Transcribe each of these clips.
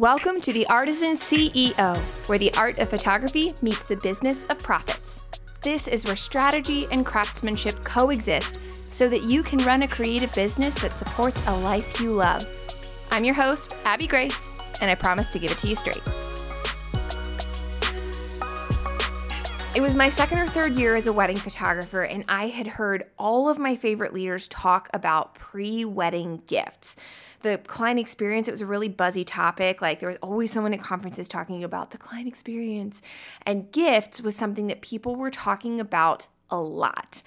Welcome to the Artisan CEO, where the art of photography meets the business of profits. This is where strategy and craftsmanship coexist so that you can run a creative business that supports a life you love. I'm your host, Abby Grace, and I promise to give it to you straight. It was my second or third year as a wedding photographer, and I had heard all of my favorite leaders talk about pre wedding gifts. The client experience, it was a really buzzy topic. Like there was always someone at conferences talking about the client experience. And gifts was something that people were talking about a lot.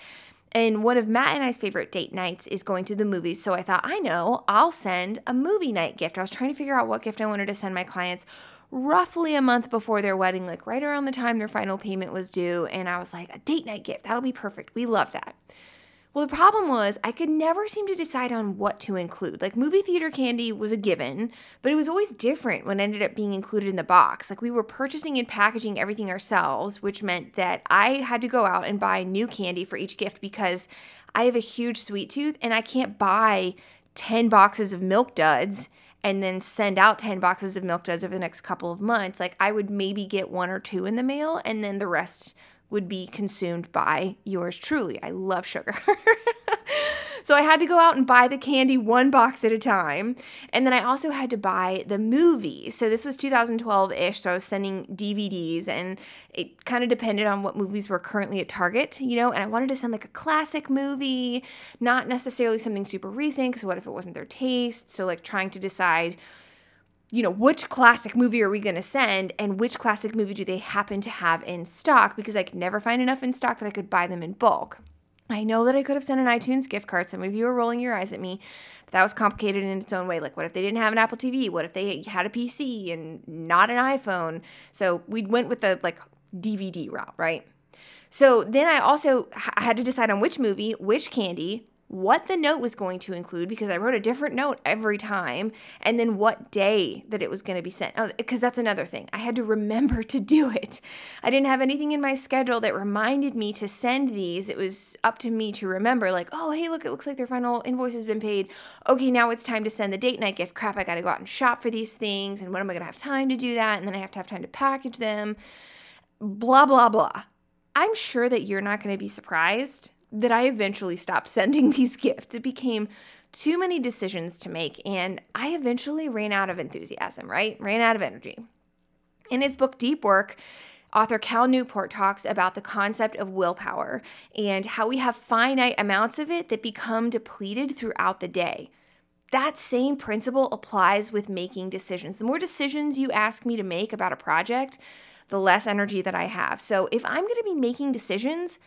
And one of Matt and I's favorite date nights is going to the movies. So I thought, I know, I'll send a movie night gift. I was trying to figure out what gift I wanted to send my clients roughly a month before their wedding, like right around the time their final payment was due. And I was like, a date night gift, that'll be perfect. We love that. Well, the problem was I could never seem to decide on what to include. Like movie theater candy was a given, but it was always different when it ended up being included in the box. Like we were purchasing and packaging everything ourselves, which meant that I had to go out and buy new candy for each gift because I have a huge sweet tooth and I can't buy 10 boxes of milk duds and then send out 10 boxes of milk duds over the next couple of months, like I would maybe get one or two in the mail and then the rest would be consumed by yours truly. I love sugar. so I had to go out and buy the candy one box at a time. And then I also had to buy the movie. So this was 2012 ish. So I was sending DVDs and it kind of depended on what movies were currently at Target, you know. And I wanted to send like a classic movie, not necessarily something super recent because what if it wasn't their taste? So like trying to decide you know, which classic movie are we going to send and which classic movie do they happen to have in stock because I could never find enough in stock that I could buy them in bulk. I know that I could have sent an iTunes gift card. Some of you are rolling your eyes at me. But that was complicated in its own way. Like, what if they didn't have an Apple TV? What if they had a PC and not an iPhone? So we went with the like DVD route, right? So then I also I had to decide on which movie, which candy, what the note was going to include because I wrote a different note every time, and then what day that it was going to be sent. Because oh, that's another thing. I had to remember to do it. I didn't have anything in my schedule that reminded me to send these. It was up to me to remember, like, oh, hey, look, it looks like their final invoice has been paid. Okay, now it's time to send the date night gift. Crap, I got to go out and shop for these things. And when am I going to have time to do that? And then I have to have time to package them. Blah, blah, blah. I'm sure that you're not going to be surprised that I eventually stopped sending these gifts. It became too many decisions to make, and I eventually ran out of enthusiasm, right? Ran out of energy. In his book, Deep Work, author Cal Newport talks about the concept of willpower and how we have finite amounts of it that become depleted throughout the day. That same principle applies with making decisions. The more decisions you ask me to make about a project, the less energy that I have. So if I'm to be making decisions,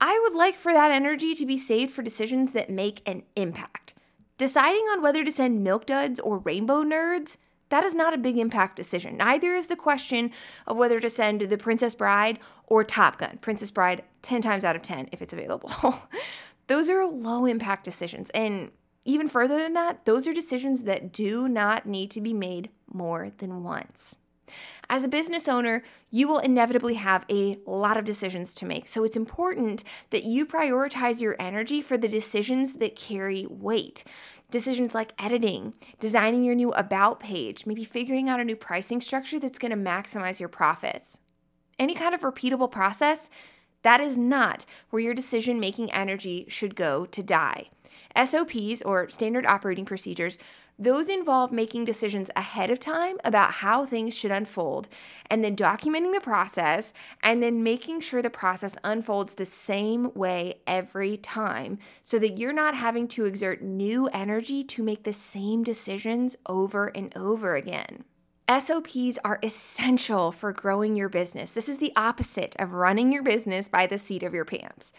I would like for that energy to be saved for decisions that make an impact. Deciding on whether to send milk duds or rainbow nerds, that is not a big impact decision. Neither is the question of whether to send The Princess Bride or Top Gun. Princess Bride 10 times out of 10 if it's available. those are low impact decisions. And even further than that, those are decisions that do not need to be made more than once. As a business owner, you will inevitably have a lot of decisions to make. So it's important that you prioritize your energy for the decisions that carry weight. Decisions like editing, designing your new about page, maybe figuring out a new pricing structure that's going to maximize your profits. Any kind of repeatable process, that is not where your decision making energy should go to die. SOPs, or standard operating procedures, those involve making decisions ahead of time about how things should unfold, and then documenting the process, and then making sure the process unfolds the same way every time so that you're not having to exert new energy to make the same decisions over and over again. SOPs are essential for growing your business. This is the opposite of running your business by the seat of your pants.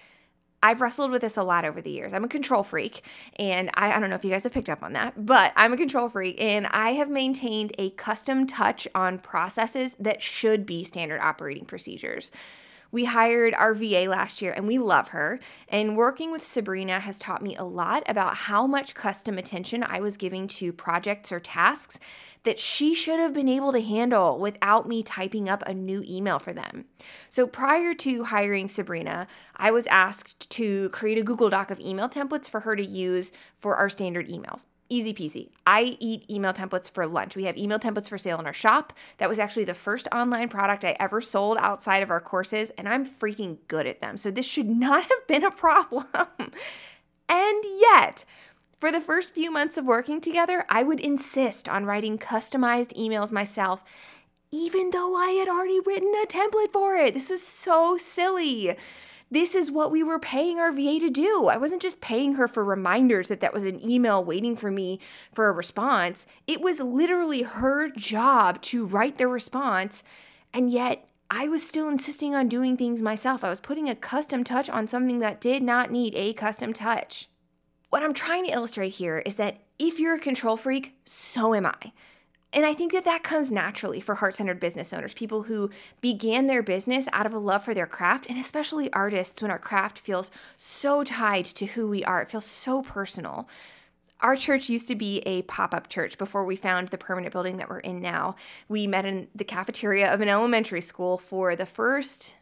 I've wrestled with this a lot over the years. I'm a control freak, and I, I, don't know if you guys have picked up on that, but I'm a control freak, and I have maintained a custom touch on processes that should be standard operating procedures. We hired our VA last year and we love her. And working with Sabrina has taught me a lot about how much custom attention I was giving to projects or tasks that she should have been able to handle without me typing up a new email for them. So prior to hiring Sabrina, I was asked to create a Google Doc of email templates for her to use for our standard emails Easy peasy. I eat email templates for lunch. We have email templates for sale in our shop. That was actually the first online product I ever sold outside of our courses, and I'm freaking good at them. So this should not have been a problem. and yet, for the first few months of working together, I would insist on writing customized emails myself, even though I had already written a template for it. This was so silly this is what we were paying our VA to do. I wasn't just paying her for reminders that that was an email waiting for me for a response. It was literally her job to write the response. And yet, I was still insisting on doing things myself. I was putting a custom touch on something that did not need a custom touch. What I'm trying to illustrate here is that if you're a control freak, so am I. And I think that that comes naturally for heart centered business owners, people who began their business out of a love for their craft, and especially artists when our craft feels so tied to who we are. It feels so personal. Our church used to be a pop up church before we found the permanent building that we're in now. We met in the cafeteria of an elementary school for the first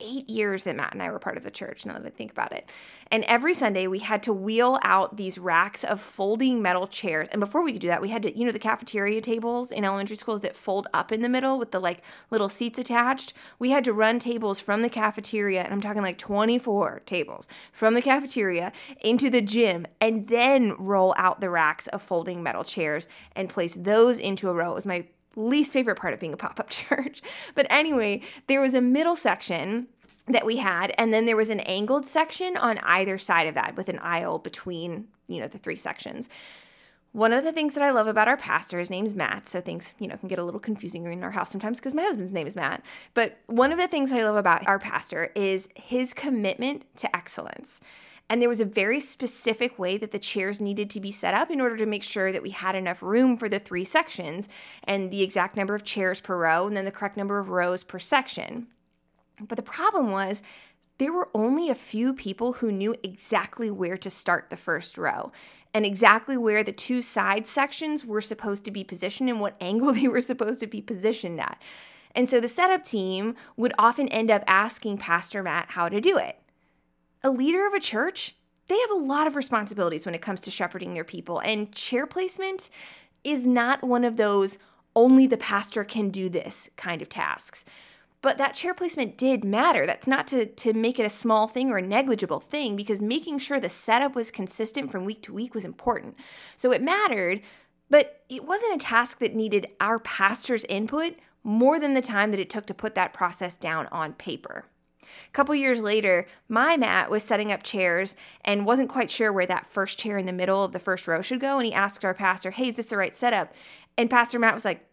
eight years that Matt and I were part of the church, now that I think about it. And every Sunday we had to wheel out these racks of folding metal chairs. And before we could do that, we had to, you know, the cafeteria tables in elementary schools that fold up in the middle with the like little seats attached. We had to run tables from the cafeteria, and I'm talking like 24 tables from the cafeteria into the gym and then roll out the racks of folding metal chairs and place those into a row. It was my least favorite part of being a pop up church. But anyway, there was a middle section that we had, and then there was an angled section on either side of that with an aisle between, you know, the three sections. One of the things that I love about our pastor, his name's Matt, so things, you know, can get a little confusing in our house sometimes because my husband's name is Matt. But one of the things I love about our pastor is his commitment to excellence. And there was a very specific way that the chairs needed to be set up in order to make sure that we had enough room for the three sections and the exact number of chairs per row and then the correct number of rows per section. But the problem was there were only a few people who knew exactly where to start the first row and exactly where the two side sections were supposed to be positioned and what angle they were supposed to be positioned at. And so the setup team would often end up asking Pastor Matt how to do it a leader of a church, they have a lot of responsibilities when it comes to shepherding their people, and chair placement is not one of those only the pastor can do this kind of tasks. But that chair placement did matter. That's not to, to make it a small thing or a negligible thing because making sure the setup was consistent from week to week was important. So it mattered, but it wasn't a task that needed our pastor's input more than the time that it took to put that process down on paper. A couple years later, my Matt was setting up chairs and wasn't quite sure where that first chair in the middle of the first row should go. And he asked our pastor, Hey, is this the right setup? And Pastor Matt was like,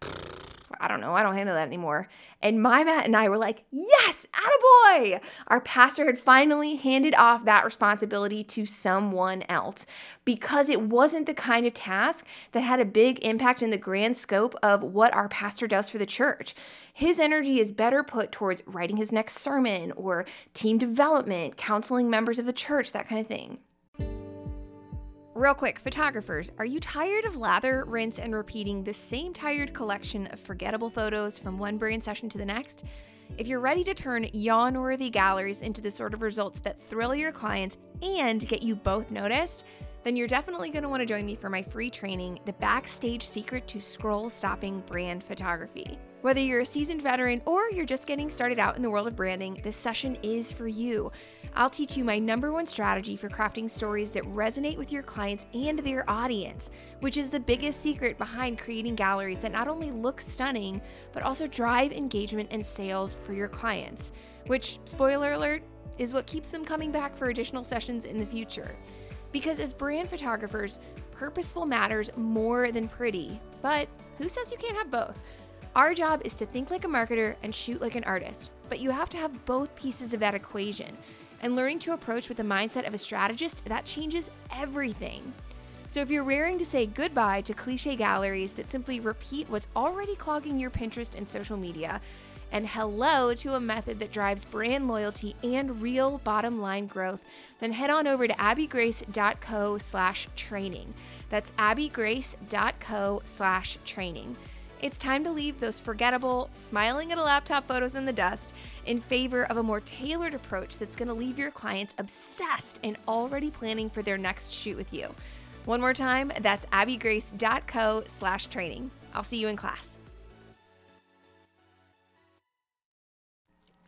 I don't know, I don't handle that anymore. And my Matt and I were like, yes, attaboy! Our pastor had finally handed off that responsibility to someone else because it wasn't the kind of task that had a big impact in the grand scope of what our pastor does for the church. His energy is better put towards writing his next sermon or team development, counseling members of the church, that kind of thing. Real quick, photographers, are you tired of lather, rinse, and repeating the same tired collection of forgettable photos from one brand session to the next? If you're ready to turn yawn worthy galleries into the sort of results that thrill your clients and get you both noticed, then you're definitely going to want to join me for my free training, The Backstage Secret to Scroll Stopping Brand Photography. Whether you're a seasoned veteran or you're just getting started out in the world of branding, this session is for you. I'll teach you my number one strategy for crafting stories that resonate with your clients and their audience, which is the biggest secret behind creating galleries that not only look stunning, but also drive engagement and sales for your clients, which, spoiler alert, is what keeps them coming back for additional sessions in the future. Because as brand photographers, purposeful matters more than pretty, but who says you can't have both? Our job is to think like a marketer and shoot like an artist, but you have to have both pieces of that equation and learning to approach with the mindset of a strategist, that changes everything. So if you're raring to say goodbye to cliche galleries that simply repeat what's already clogging your Pinterest and social media, and hello to a method that drives brand loyalty and real bottom line growth, then head on over to abbygrace.co slash training. That's abbygrace.co slash training. It's time to leave those forgettable, smiling at a laptop photos in the dust in favor of a more tailored approach that's going to leave your clients obsessed and already planning for their next shoot with you. One more time, that's abbygrace.co slash training. I'll see you in class.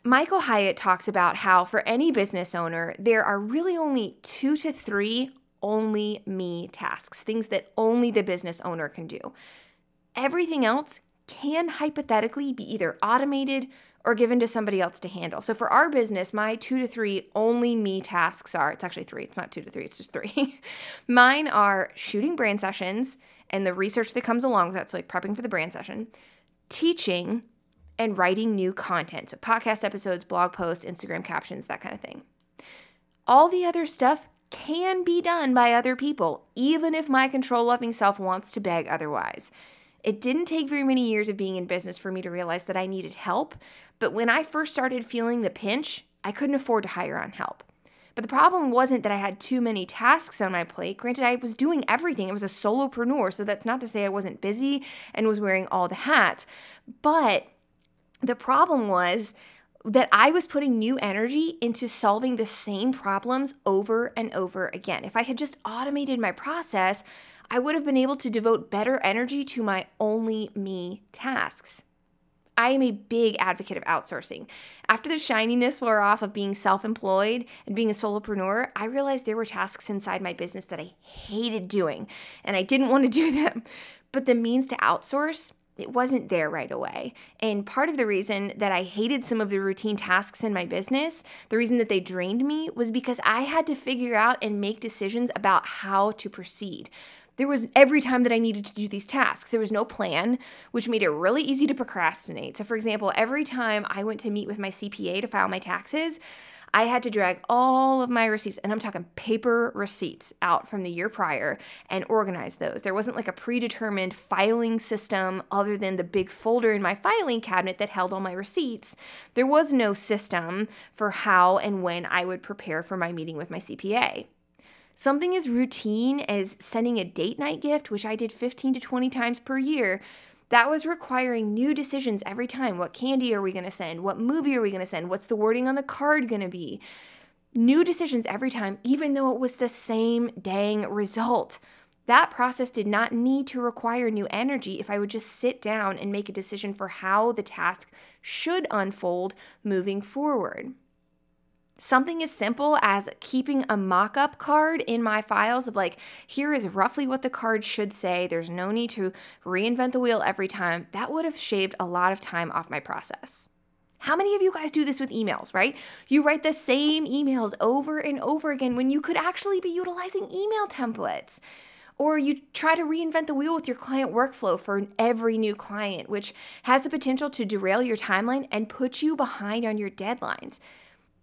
Michael Hyatt talks about how for any business owner, there are really only two to three only me tasks, things that only the business owner can do. Everything else can hypothetically be either automated or given to somebody else to handle. So for our business, my two to three only me tasks are it's actually three, it's not two to three, it's just three. Mine are shooting brand sessions and the research that comes along with that, so like prepping for the brand session, teaching, and writing new content. So podcast episodes, blog posts, Instagram captions, that kind of thing. All the other stuff can be done by other people, even if my control loving self wants to beg otherwise. It didn't take very many years of being in business for me to realize that I needed help, but when I first started feeling the pinch, I couldn't afford to hire on help. But the problem wasn't that I had too many tasks on my plate. Granted, I was doing everything. I was a solopreneur, so that's not to say I wasn't busy and was wearing all the hats. But the problem was that I was putting new energy into solving the same problems over and over again. If I had just automated my process, I would have been able to devote better energy to my only me tasks. I am a big advocate of outsourcing. After the shininess wore off of being self employed and being a solopreneur, I realized there were tasks inside my business that I hated doing and I didn't want to do them. But the means to outsource, it wasn't there right away. And part of the reason that I hated some of the routine tasks in my business, the reason that they drained me, was because I had to figure out and make decisions about how to proceed. There was every time that I needed to do these tasks, there was no plan, which made it really easy to procrastinate. So, for example, every time I went to meet with my CPA to file my taxes, I had to drag all of my receipts, and I'm talking paper receipts, out from the year prior and organize those. There wasn't like a predetermined filing system other than the big folder in my filing cabinet that held all my receipts. There was no system for how and when I would prepare for my meeting with my CPA. Something as routine as sending a date night gift, which I did 15 to 20 times per year, that was requiring new decisions every time. What candy are we going to send? What movie are we going to send? What's the wording on the card going to be? New decisions every time, even though it was the same dang result. That process did not need to require new energy if I would just sit down and make a decision for how the task should unfold moving forward. Something as simple as keeping a mock up card in my files of like, here is roughly what the card should say. There's no need to reinvent the wheel every time. That would have shaved a lot of time off my process. How many of you guys do this with emails, right? You write the same emails over and over again when you could actually be utilizing email templates. Or you try to reinvent the wheel with your client workflow for every new client, which has the potential to derail your timeline and put you behind on your deadlines.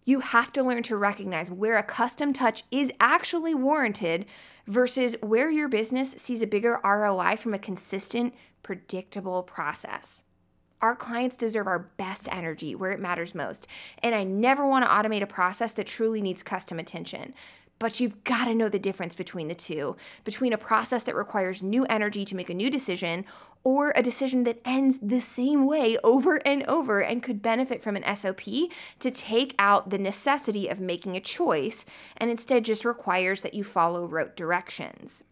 You have to learn to recognize where a custom touch is actually warranted versus where your business sees a bigger ROI from a consistent, predictable process. Our clients deserve our best energy where it matters most. And I never want to automate a process that truly needs custom attention. But you've got to know the difference between the two between a process that requires new energy to make a new decision or a decision that ends the same way over and over and could benefit from an SOP to take out the necessity of making a choice and instead just requires that you follow rote directions.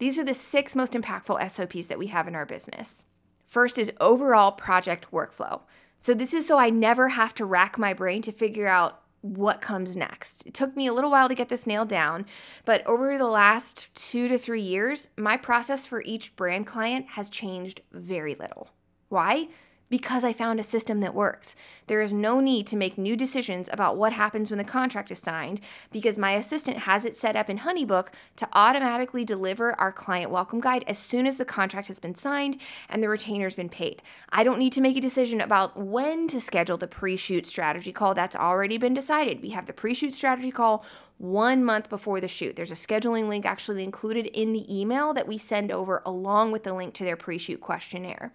These are the six most impactful SOPs that we have in our business. First is overall project workflow. So, this is so I never have to rack my brain to figure out what comes next. It took me a little while to get this nailed down, but over the last two to three years, my process for each brand client has changed very little. Why? Because I found a system that works. There is no need to make new decisions about what happens when the contract is signed because my assistant has it set up in Honeybook to automatically deliver our client welcome guide as soon as the contract has been signed and the retainer's been paid. I don't need to make a decision about when to schedule the pre shoot strategy call. That's already been decided. We have the pre shoot strategy call one month before the shoot. There's a scheduling link actually included in the email that we send over along with the link to their pre shoot questionnaire.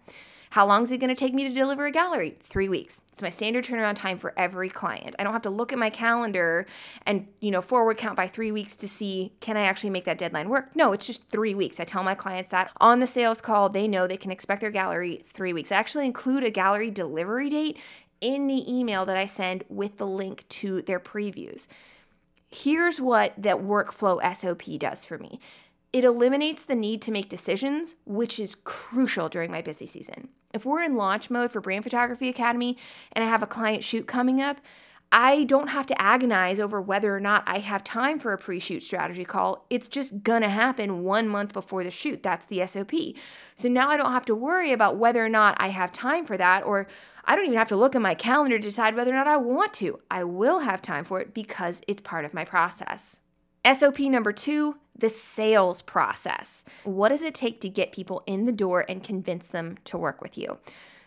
How long is it going to take me to deliver a gallery? Three weeks. It's my standard turnaround time for every client. I don't have to look at my calendar and, you know, forward count by three weeks to see can I actually make that deadline work? No, it's just three weeks. I tell my clients that on the sales call, they know they can expect their gallery three weeks. I actually include a gallery delivery date in the email that I send with the link to their previews. Here's what that workflow SOP does for me It eliminates the need to make decisions, which is crucial during my busy season. If we're in launch mode for Brand Photography Academy and I have a client shoot coming up, I don't have to agonize over whether or not I have time for a pre shoot strategy call. It's just gonna happen one month before the shoot. That's the SOP. So now I don't have to worry about whether or not I have time for that, or I don't even have to look at my calendar to decide whether or not I want to. I will have time for it because it's part of my process. SOP number two the sales process. What does it take to get people in the door and convince them to work with you?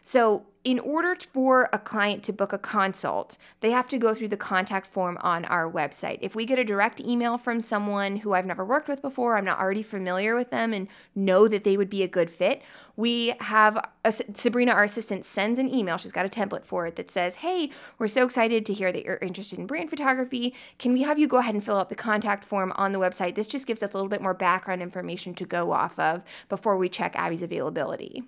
So, in order for a client to book a consult, they have to go through the contact form on our website. If we get a direct email from someone who I've never worked with before, I'm not already familiar with them and know that they would be a good fit, we have a, Sabrina, our assistant, sends an email. She's got a template for it that says, Hey, we're so excited to hear that you're interested in brand photography. Can we have you go ahead and fill out the contact form on the website? This just gives us a little bit more background information to go off of before we check Abby's availability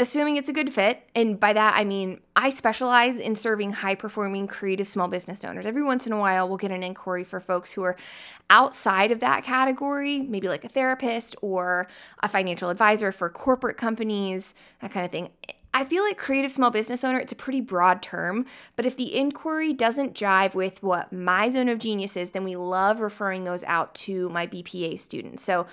assuming it's a good fit. And by that, I mean, I specialize in serving high performing creative small business owners. Every once in a while, we'll get an inquiry for folks who are outside of that category, maybe like a therapist or a financial advisor for corporate companies, that kind of thing. I feel like creative small business owner, it's a pretty broad term, but if the inquiry doesn't jive with what my zone of genius is, then we love referring those out to my BPA students. So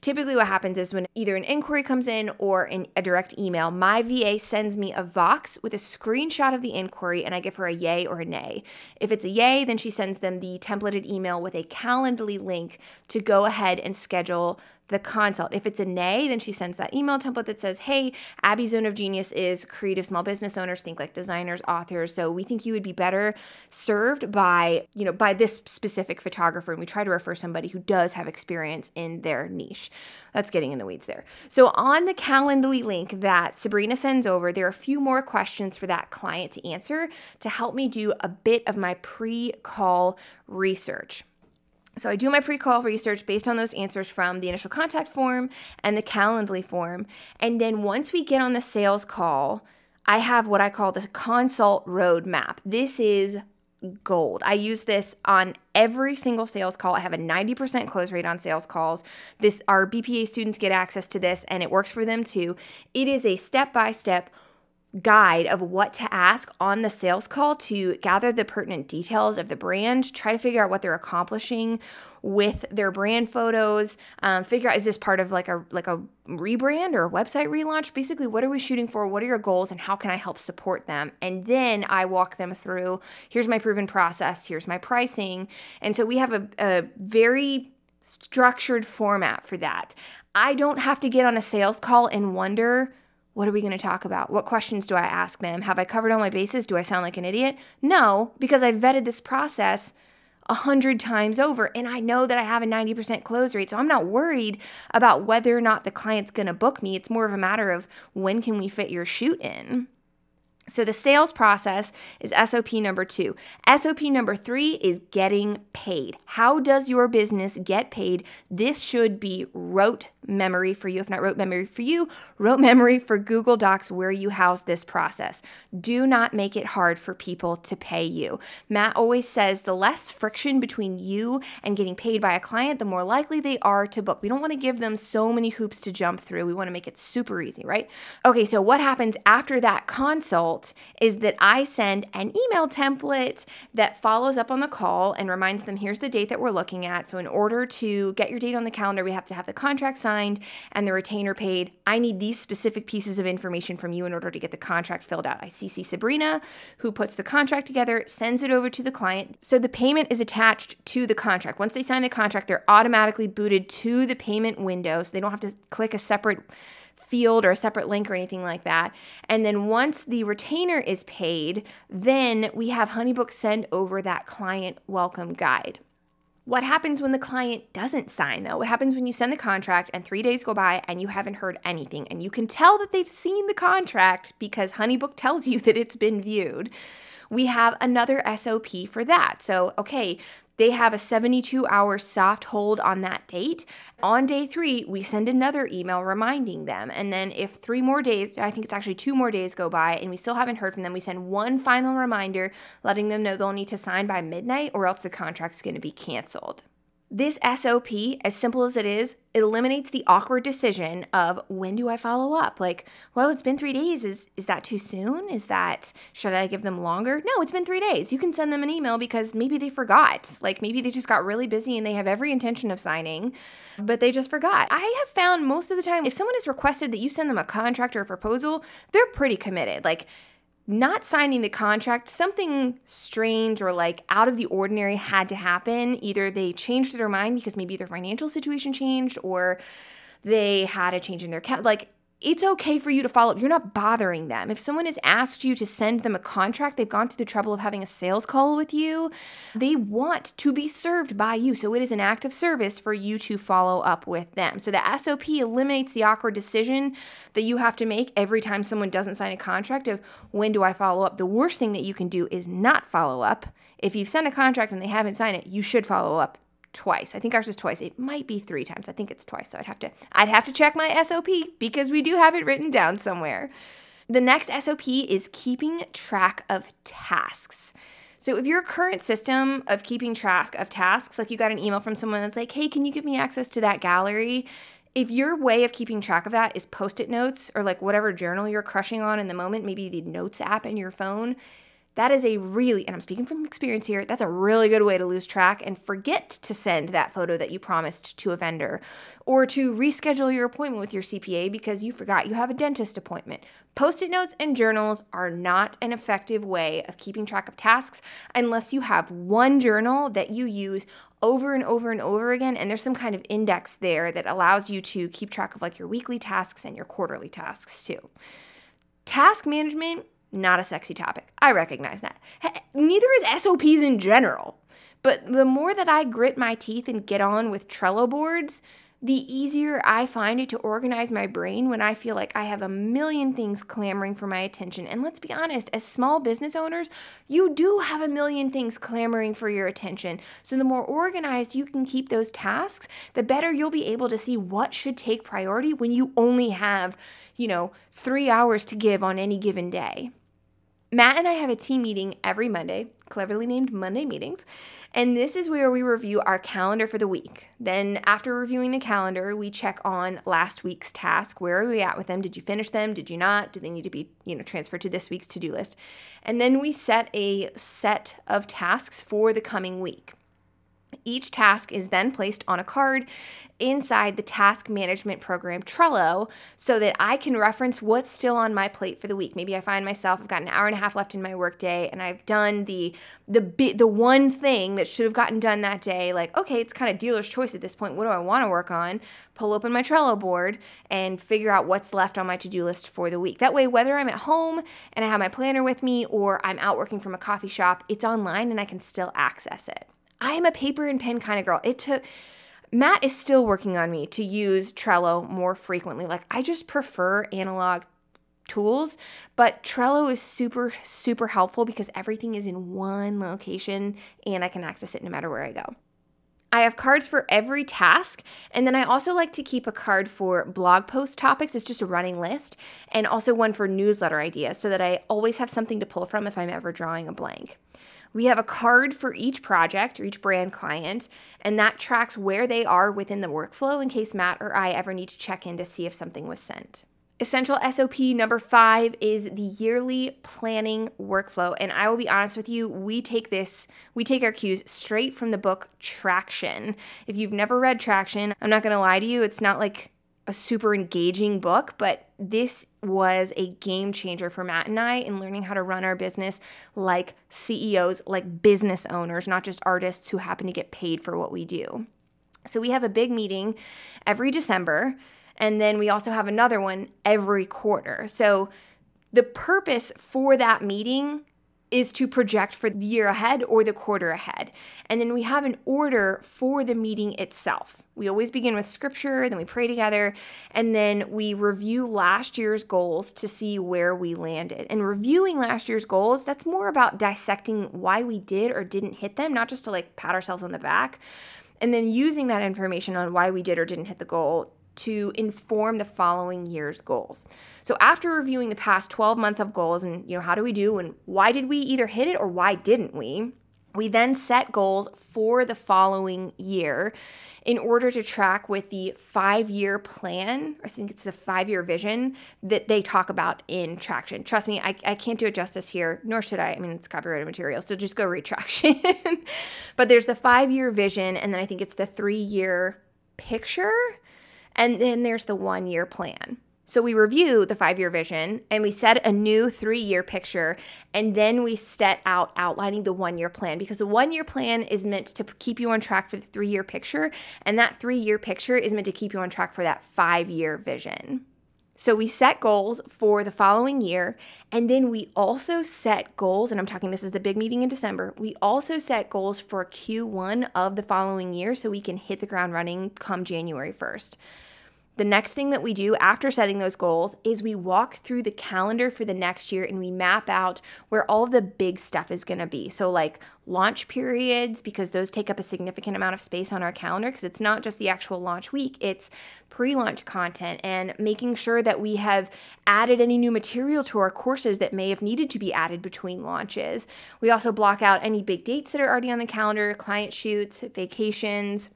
typically what happens is when either an inquiry comes in or in a direct email, my VA sends me a Vox with a screenshot of the inquiry and I give her a yay or a nay. If it's a yay, then she sends them the templated email with a Calendly link to go ahead and schedule the consult. If it's a nay, then she sends that email template that says, Hey, Abby's Zone of Genius is creative small business owners, think like designers, authors. So we think you would be better served by, you know, by this specific photographer. And we try to refer somebody who does have experience in their niche. That's getting in the weeds there. So on the Calendly link that Sabrina sends over, there are a few more questions for that client to answer to help me do a bit of my pre-call research. So I do my pre-call research based on those answers from the initial contact form and the Calendly form. And then once we get on the sales call, I have what I call the consult roadmap. This is gold. I use this on every single sales call. I have a 90% close rate on sales calls. This our BPA students get access to this and it works for them too. It is a step-by-step guide of what to ask on the sales call to gather the pertinent details of the brand, try to figure out what they're accomplishing with their brand photos, um, figure out is this part of like a like a rebrand or a website relaunch? Basically, what are we shooting for? What are your goals, and how can I help support them? And then I walk them through. Here's my proven process. Here's my pricing, and so we have a, a very structured format for that. I don't have to get on a sales call and wonder what are we going to talk about? What questions do I ask them? Have I covered all my bases? Do I sound like an idiot? No, because I vetted this process a hundred times over and I know that I have a 90% close rate. So I'm not worried about whether or not the client's going to book me. It's more of a matter of when can we fit your shoot in. So the sales process is SOP number two. SOP number three is getting paid. How does your business get paid? This should be rote memory for you. If not rote memory for you, rote memory for Google Docs where you house this process. Do not make it hard for people to pay you. Matt always says the less friction between you and getting paid by a client, the more likely they are to book. We don't want to give them so many hoops to jump through. We want to make it super easy, right? Okay, so what happens after that consult? is that I send an email template that follows up on the call and reminds them here's the date that we're looking at. So, in order to get your date on the calendar, we have to have the contract signed and the retainer paid. I need these specific pieces of information from you in order to get the contract filled out. I CC Sabrina, who puts the contract together, sends it over to the client. So, the payment is attached to the contract. Once they sign the contract, they're automatically booted to the payment window. So, they don't have to click a separate field or a separate link or anything like that. And then once the retainer is paid, then we have Honeybook send over that client welcome guide. What happens when the client doesn't sign though? What happens when you send the contract and three days go by and you haven't heard anything? And you can tell that they've seen the contract because Honeybook tells you that it's been viewed. We have another SOP for that. So, okay, they have a 72 hour soft hold on that date. On day three, we send another email reminding them. And then if three more days, I think it's actually two more days go by and we still haven't heard from them, we send one final reminder letting them know they'll need to sign by midnight or else the contract's going to be canceled. This SOP, as simple as it is, eliminates the awkward decision of when do I follow up? Like, well, it's been three days. Is is that too soon? Is that should I give them longer? No, it's been three days. You can send them an email because maybe they forgot. Like maybe they just got really busy and they have every intention of signing, but they just forgot. I have found most of the time if someone has requested that you send them a contract or a proposal, they're pretty committed. Like not signing the contract, something strange or like out of the ordinary had to happen. Either they changed their mind because maybe their financial situation changed or they had a change in their cat. Like it's okay for you to follow up. You're not bothering them. If someone has asked you to send them a contract, they've gone through the trouble of having a sales call with you, they want to be served by you. So it is an act of service for you to follow up with them. So the SOP eliminates the awkward decision that you have to make every time someone doesn't sign a contract of when do I follow up. The worst thing that you can do is not follow up. If you've sent a contract and they haven't signed it, you should follow up twice. I think ours is twice. It might be three times. I think it's twice. So I'd have to I'd have to check my SOP because we do have it written down somewhere. The next SOP is keeping track of tasks. So if your current system of keeping track of tasks, like you got an email from someone that's like, "Hey, can you give me access to that gallery?" If your way of keeping track of that is post-it notes or like whatever journal you're crushing on in the moment, maybe the notes app in your phone, that is a really, and I'm speaking from experience here, that's a really good way to lose track and forget to send that photo that you promised to a vendor or to reschedule your appointment with your CPA because you forgot you have a dentist appointment. Post it notes and journals are not an effective way of keeping track of tasks unless you have one journal that you use over and over and over again and there's some kind of index there that allows you to keep track of like your weekly tasks and your quarterly tasks too. Task management not a sexy topic. I recognize that. Neither is SOPs in general. But the more that I grit my teeth and get on with Trello boards, the easier I find it to organize my brain when I feel like I have a million things clamoring for my attention. And let's be honest, as small business owners, you do have a million things clamoring for your attention. So the more organized you can keep those tasks, the better you'll be able to see what should take priority when you only have, you know, three hours to give on any given day. Matt and I have a team meeting every Monday, cleverly named Monday Meetings, and this is where we review our calendar for the week. Then, after reviewing the calendar, we check on last week's task. Where are we at with them? Did you finish them? Did you not? Do they need to be, you know, transferred to this week's to-do list? And then we set a set of tasks for the coming week. Each task is then placed on a card inside the task management program Trello so that I can reference what's still on my plate for the week. Maybe I find myself I've got an hour and a half left in my workday and I've done the the the one thing that should have gotten done that day like okay, it's kind of dealer's choice at this point. What do I want to work on? Pull open my Trello board and figure out what's left on my to-do list for the week. That way whether I'm at home and I have my planner with me or I'm out working from a coffee shop, it's online and I can still access it. I am a paper and pen kind of girl. It took Matt is still working on me to use Trello more frequently. Like I just prefer analog tools, but Trello is super super helpful because everything is in one location and I can access it no matter where I go. I have cards for every task, and then I also like to keep a card for blog post topics. It's just a running list, and also one for newsletter ideas so that I always have something to pull from if I'm ever drawing a blank. We have a card for each project or each brand client, and that tracks where they are within the workflow in case Matt or I ever need to check in to see if something was sent. Essential SOP number five is the yearly planning workflow. And I will be honest with you, we take this, we take our cues straight from the book Traction. If you've never read Traction, I'm not gonna lie to you, it's not like a super engaging book, but this was a game changer for Matt and I in learning how to run our business like CEOs, like business owners, not just artists who happen to get paid for what we do. So we have a big meeting every December, and then we also have another one every quarter. So the purpose for that meeting is to project for the year ahead or the quarter ahead. And then we have an order for the meeting itself. We always begin with scripture, then we pray together, and then we review last year's goals to see where we landed. And reviewing last year's goals, that's more about dissecting why we did or didn't hit them, not just to like pat ourselves on the back. And then using that information on why we did or didn't hit the goal to inform the following year's goals. So after reviewing the past 12 month of goals and you know how do we do and why did we either hit it or why didn't we? We then set goals for the following year in order to track with the five year plan, I think it's the five year vision that they talk about in Traction. Trust me, I, I can't do it justice here, nor should I. I mean, it's copyrighted material, so just go read Traction. but there's the five year vision, and then I think it's the three year picture, and then there's the one year plan. So we review the five year vision and we set a new three year picture. And then we set out outlining the one year plan because the one year plan is meant to keep you on track for the three year picture. And that three year picture is meant to keep you on track for that five year vision. So we set goals for the following year. And then we also set goals, and I'm talking this is the big meeting in December. We also set goals for Q1 of the following year so we can hit the ground running come January 1st. The next thing that we do after setting those goals is we walk through the calendar for the next year and we map out where all the big stuff is going to be. So, like launch periods, because those take up a significant amount of space on our calendar, because it's not just the actual launch week, it's pre launch content and making sure that we have added any new material to our courses that may have needed to be added between launches. We also block out any big dates that are already on the calendar, client shoots, vacations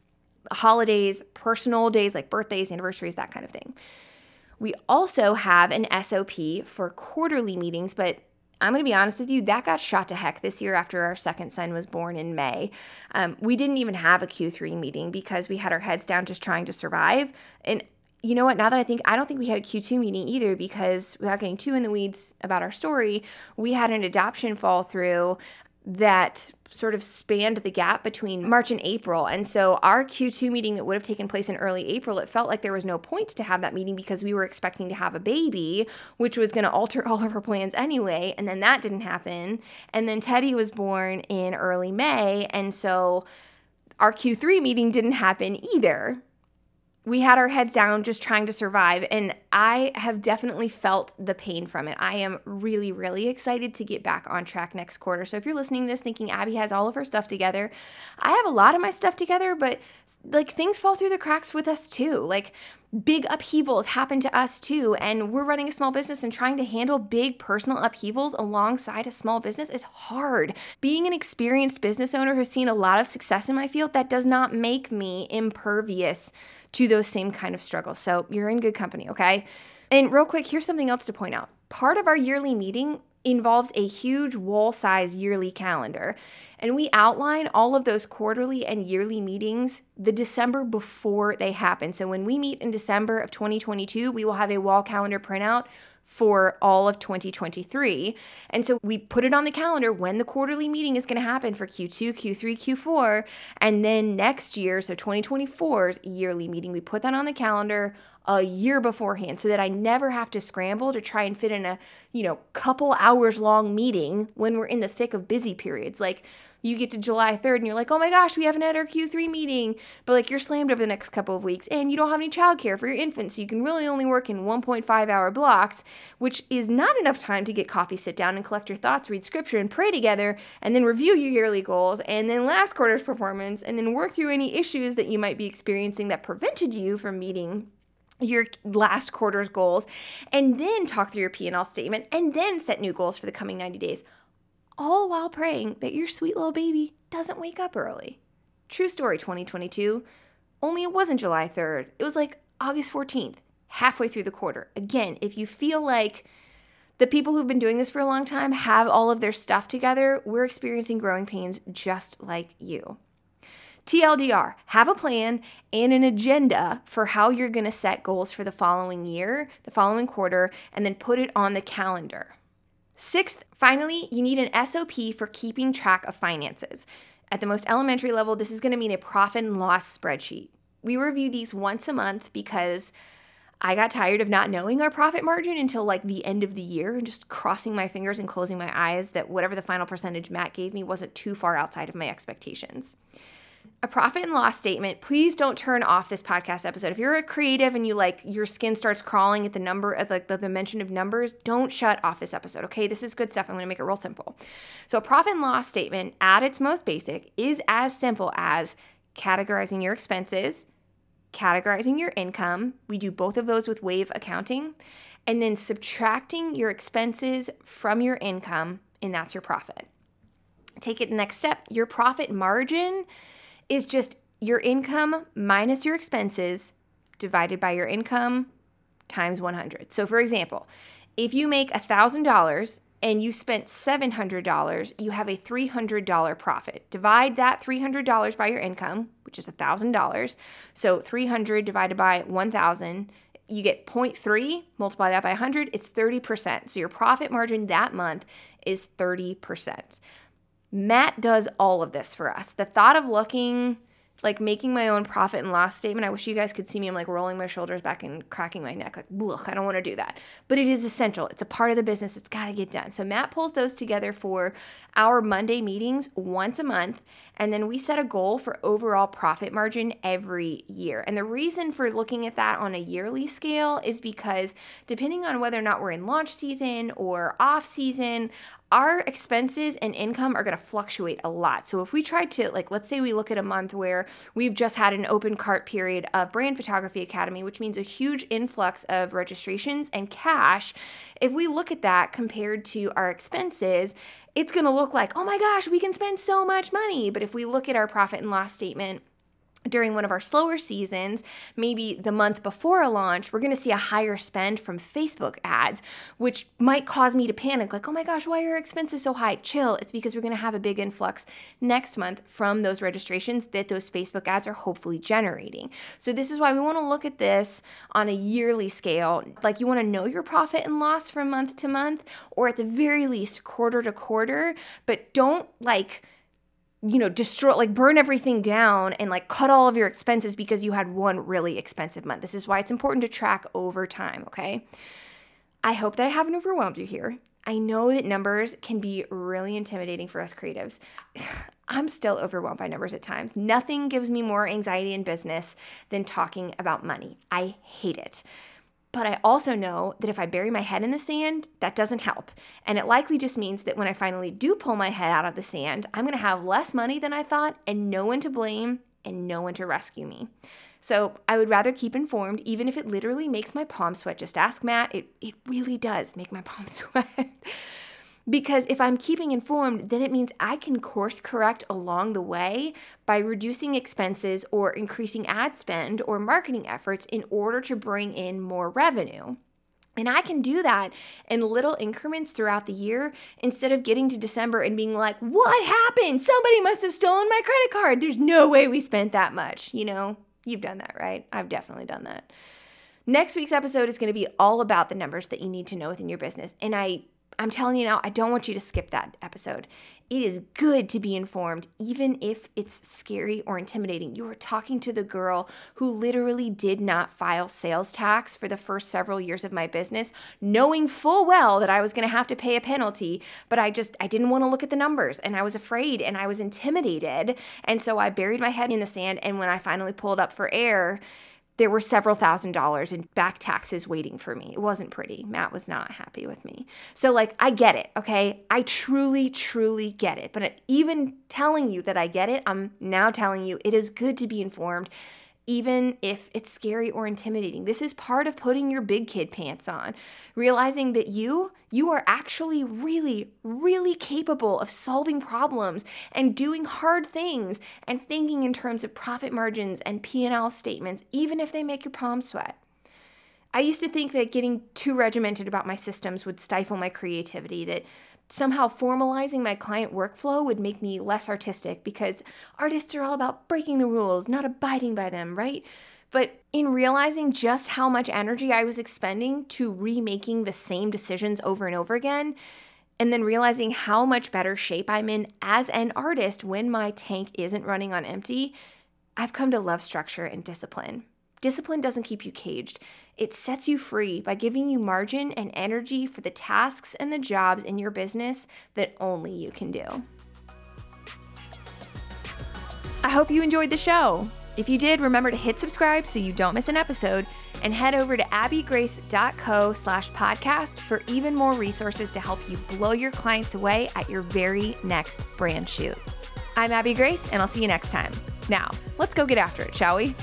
holidays, personal days like birthdays, anniversaries, that kind of thing. We also have an SOP for quarterly meetings, but I'm going to be honest with you, that got shot to heck this year after our second son was born in May. Um, we didn't even have a Q3 meeting because we had our heads down just trying to survive. And you know what? Now that I think, I don't think we had a Q2 meeting either because without getting too in the weeds about our story, we had an adoption fall through that sort of spanned the gap between March and April. And so our Q2 meeting that would have taken place in early April, it felt like there was no point to have that meeting because we were expecting to have a baby, which was going to alter all of our plans anyway. And then that didn't happen. And then Teddy was born in early May. And so our Q3 meeting didn't happen either we had our heads down just trying to survive and i have definitely felt the pain from it. I am really really excited to get back on track next quarter. So if you're listening to this thinking abby has all of her stuff together i have a lot of my stuff together but like things fall through the cracks with us too. Like big upheavals happen to us too and we're running a small business and trying to handle big personal upheavals alongside a small business is hard. Being an experienced business owner who's seen a lot of success in my field that does not make me impervious to those same kind of struggles. So you're in good company, okay? And real quick, here's something else to point out. Part of our yearly meeting involves a huge wall size yearly calendar. And we outline all of those quarterly and yearly meetings the December before they happen. So when we meet in December of 2022, we will have a wall calendar printout for all of 2023. And so we put it on the calendar when the quarterly meeting is going to happen for Q2, Q3, Q4. And then next year, so 2024's yearly meeting, we put that on the calendar a year beforehand so that I never have to scramble to try and fit in a, you know, couple hours long meeting when we're in the thick of busy periods. Like you get to July 3rd and you're like, oh my gosh, we haven't had our Q3 meeting. But like you're slammed over the next couple of weeks and you don't have any childcare for your infant. So you can really only work in 1.5 hour blocks, which is not enough time to get coffee, sit down and collect your thoughts, read scripture and pray together, and then review your yearly goals and then last quarter's performance and then work through any issues that you might be experiencing that prevented you from meeting your last quarter's goals and then talk through your P&L statement and then set new goals for the coming 90 days all while praying that your sweet little baby doesn't wake up early. True story 2022. Only it wasn't July 3rd. It was like August 14th, halfway through the quarter. Again, if you feel like the people who've been doing this for a long time have all of their stuff together, we're experiencing growing pains just like you. TLDR, have a plan and an agenda for how you're going to set goals for the following year, the following quarter, and then put it on the calendar. Sixth, finally, you need an SOP for keeping track of finances. At the most elementary level, this is going to mean a profit and loss spreadsheet. We review these once a month because I got tired of not knowing our profit margin until like the end of the year and just crossing my fingers and closing my eyes that whatever the final percentage Matt gave me wasn't too far outside of my expectations a profit and loss statement, please don't turn off this podcast episode. If you're a creative and you like your skin starts crawling at the number at like the, the mention of numbers, don't shut off this episode. Okay, this is good stuff. I'm going to make it real simple. So, a profit and loss statement at its most basic is as simple as categorizing your expenses, categorizing your income. We do both of those with Wave accounting, and then subtracting your expenses from your income, and that's your profit. take it next step. Your profit margin is just your income minus your expenses divided by your income times 100. So, for example, if you make $1,000 and you spent $700, you have a $300 profit. Divide that $300 by your income, which is $1,000. So 300 divided by 1,000, you get 0.3, multiply that by 100, it's 30%. So your profit margin that month is 30%. Matt does all of this for us. The thought of looking like making my own profit and loss statement. I wish you guys could see me. I'm like rolling my shoulders back and cracking my neck. Like, look, I don't want to do that. But it is essential. It's a part of the business. It's got to get done. So Matt pulls those together for our Monday meetings once a month. And then we set a goal for overall profit margin every year. And the reason for looking at that on a yearly scale is because depending on whether or not we're in launch season or off season, our expenses and income are going to fluctuate a lot. So if we try to like let's say we look at a month where we've just had an open cart period of Brand Photography Academy, which means a huge influx of registrations and cash, if we look at that compared to our expenses, it's going to look like, "Oh my gosh, we can spend so much money." But if we look at our profit and loss statement, during one of our slower seasons, maybe the month before a launch, we're going to see a higher spend from Facebook ads, which might cause me to panic like, oh my gosh, why are expenses so high? Chill. It's because we're going to have a big influx next month from those registrations that those Facebook ads are hopefully generating. So, this is why we want to look at this on a yearly scale. Like, you want to know your profit and loss from month to month, or at the very least, quarter to quarter, but don't like, you know, destroy, like burn everything down and like cut all of your expenses because you had one really expensive month. This is why it's important to track over time, okay? I hope that I haven't overwhelmed you here. I know that numbers can be really intimidating for us creatives. I'm still overwhelmed by numbers at times. Nothing gives me more anxiety in business than talking about money. I hate it. But I also know that if I bury my head in the sand, that doesn't help. And it likely just means that when I finally do pull my head out of the sand, I'm gonna have less money than I thought and no one to blame and no one to rescue me. So I would rather keep informed, even if it literally makes my palms sweat. Just ask Matt, it, it really does make my palms sweat. Because if I'm keeping informed, then it means I can course correct along the way by reducing expenses or increasing ad spend or marketing efforts in order to bring in more revenue. And I can do that in little increments throughout the year instead of getting to December and being like, what happened? Somebody must have stolen my credit card. There's no way we spent that much. You know, you've done that, right? I've definitely done that. Next week's episode is going to be all about the numbers that you need to know within your business. And I I'm telling you now, I don't want you to skip that episode. It is good to be informed, even if it's scary or intimidating. You are talking to the girl who literally did not file sales tax for the first several years of my business, knowing full well that I was going to have to pay a penalty, but I just I didn't want to look at the numbers and I was afraid and I was intimidated. And so I buried my head in the sand and when I finally pulled up for air, there were several thousand dollars in back taxes waiting for me. It wasn't pretty. Matt was not happy with me. So, like, I get it, okay? I truly, truly get it. But even telling you that I get it, I'm now telling you it is good to be informed even if it's scary or intimidating. This is part of putting your big kid pants on, realizing that you you are actually really really capable of solving problems and doing hard things and thinking in terms of profit margins and P&L statements even if they make your palms sweat. I used to think that getting too regimented about my systems would stifle my creativity, that somehow formalizing my client workflow would make me less artistic because artists are all about breaking the rules, not abiding by them, right? But in realizing just how much energy I was expending to remaking the same decisions over and over again, and then realizing how much better shape I'm in as an artist when my tank isn't running on empty, I've come to love structure and discipline. Discipline doesn't keep you caged. It sets you free by giving you margin and energy for the tasks and the jobs in your business that only you can do. I hope you enjoyed the show. If you did, remember to hit subscribe so you don't miss an episode and head over to abbygrace.co slash podcast for even more resources to help you blow your clients away at your very next brand shoot. I'm Abby Grace, and I'll see you next time. Now, let's go get after it, shall we?